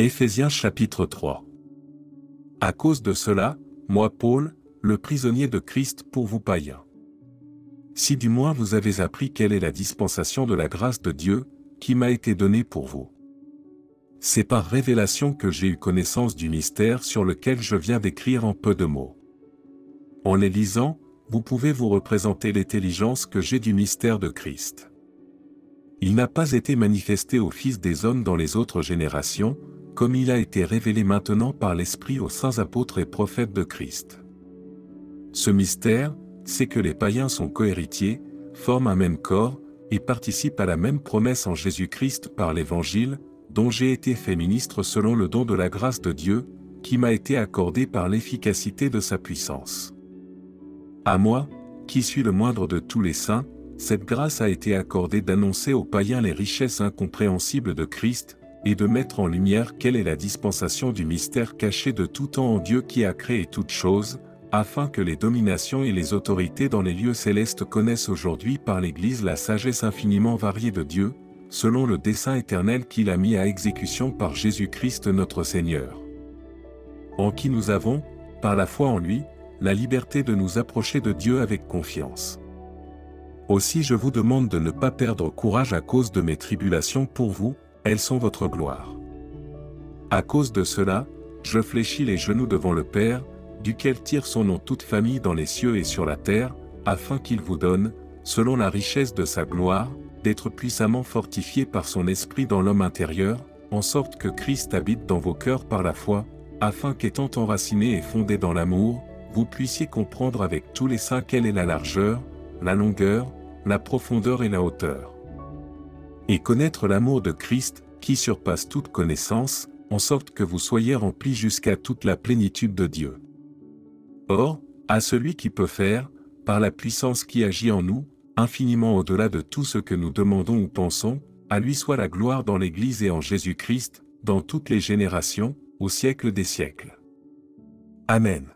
Éphésiens chapitre 3 À cause de cela, moi Paul, le prisonnier de Christ pour vous païens. Si du moins vous avez appris quelle est la dispensation de la grâce de Dieu, qui m'a été donnée pour vous. C'est par révélation que j'ai eu connaissance du mystère sur lequel je viens d'écrire en peu de mots. En les lisant, vous pouvez vous représenter l'intelligence que j'ai du mystère de Christ. Il n'a pas été manifesté aux fils des hommes dans les autres générations, comme il a été révélé maintenant par l'Esprit aux saints apôtres et prophètes de Christ. Ce mystère, c'est que les païens sont cohéritiers, forment un même corps, et participent à la même promesse en Jésus-Christ par l'Évangile, dont j'ai été fait ministre selon le don de la grâce de Dieu, qui m'a été accordé par l'efficacité de sa puissance. À moi, qui suis le moindre de tous les saints, cette grâce a été accordée d'annoncer aux païens les richesses incompréhensibles de Christ, et de mettre en lumière quelle est la dispensation du mystère caché de tout temps en Dieu qui a créé toutes choses, afin que les dominations et les autorités dans les lieux célestes connaissent aujourd'hui par l'Église la sagesse infiniment variée de Dieu, selon le dessein éternel qu'il a mis à exécution par Jésus-Christ notre Seigneur. En qui nous avons, par la foi en lui, la liberté de nous approcher de Dieu avec confiance. Aussi je vous demande de ne pas perdre courage à cause de mes tribulations pour vous, elles sont votre gloire. À cause de cela, je fléchis les genoux devant le Père, duquel tire son nom toute famille dans les cieux et sur la terre, afin qu'il vous donne, selon la richesse de sa gloire, d'être puissamment fortifié par son esprit dans l'homme intérieur, en sorte que Christ habite dans vos cœurs par la foi, afin qu'étant enraciné et fondé dans l'amour, vous puissiez comprendre avec tous les saints quelle est la largeur, la longueur, la profondeur et la hauteur. Et connaître l'amour de Christ, qui surpasse toute connaissance, en sorte que vous soyez remplis jusqu'à toute la plénitude de Dieu. Or, à celui qui peut faire, par la puissance qui agit en nous, infiniment au-delà de tout ce que nous demandons ou pensons, à lui soit la gloire dans l'Église et en Jésus-Christ, dans toutes les générations, au siècle des siècles. Amen.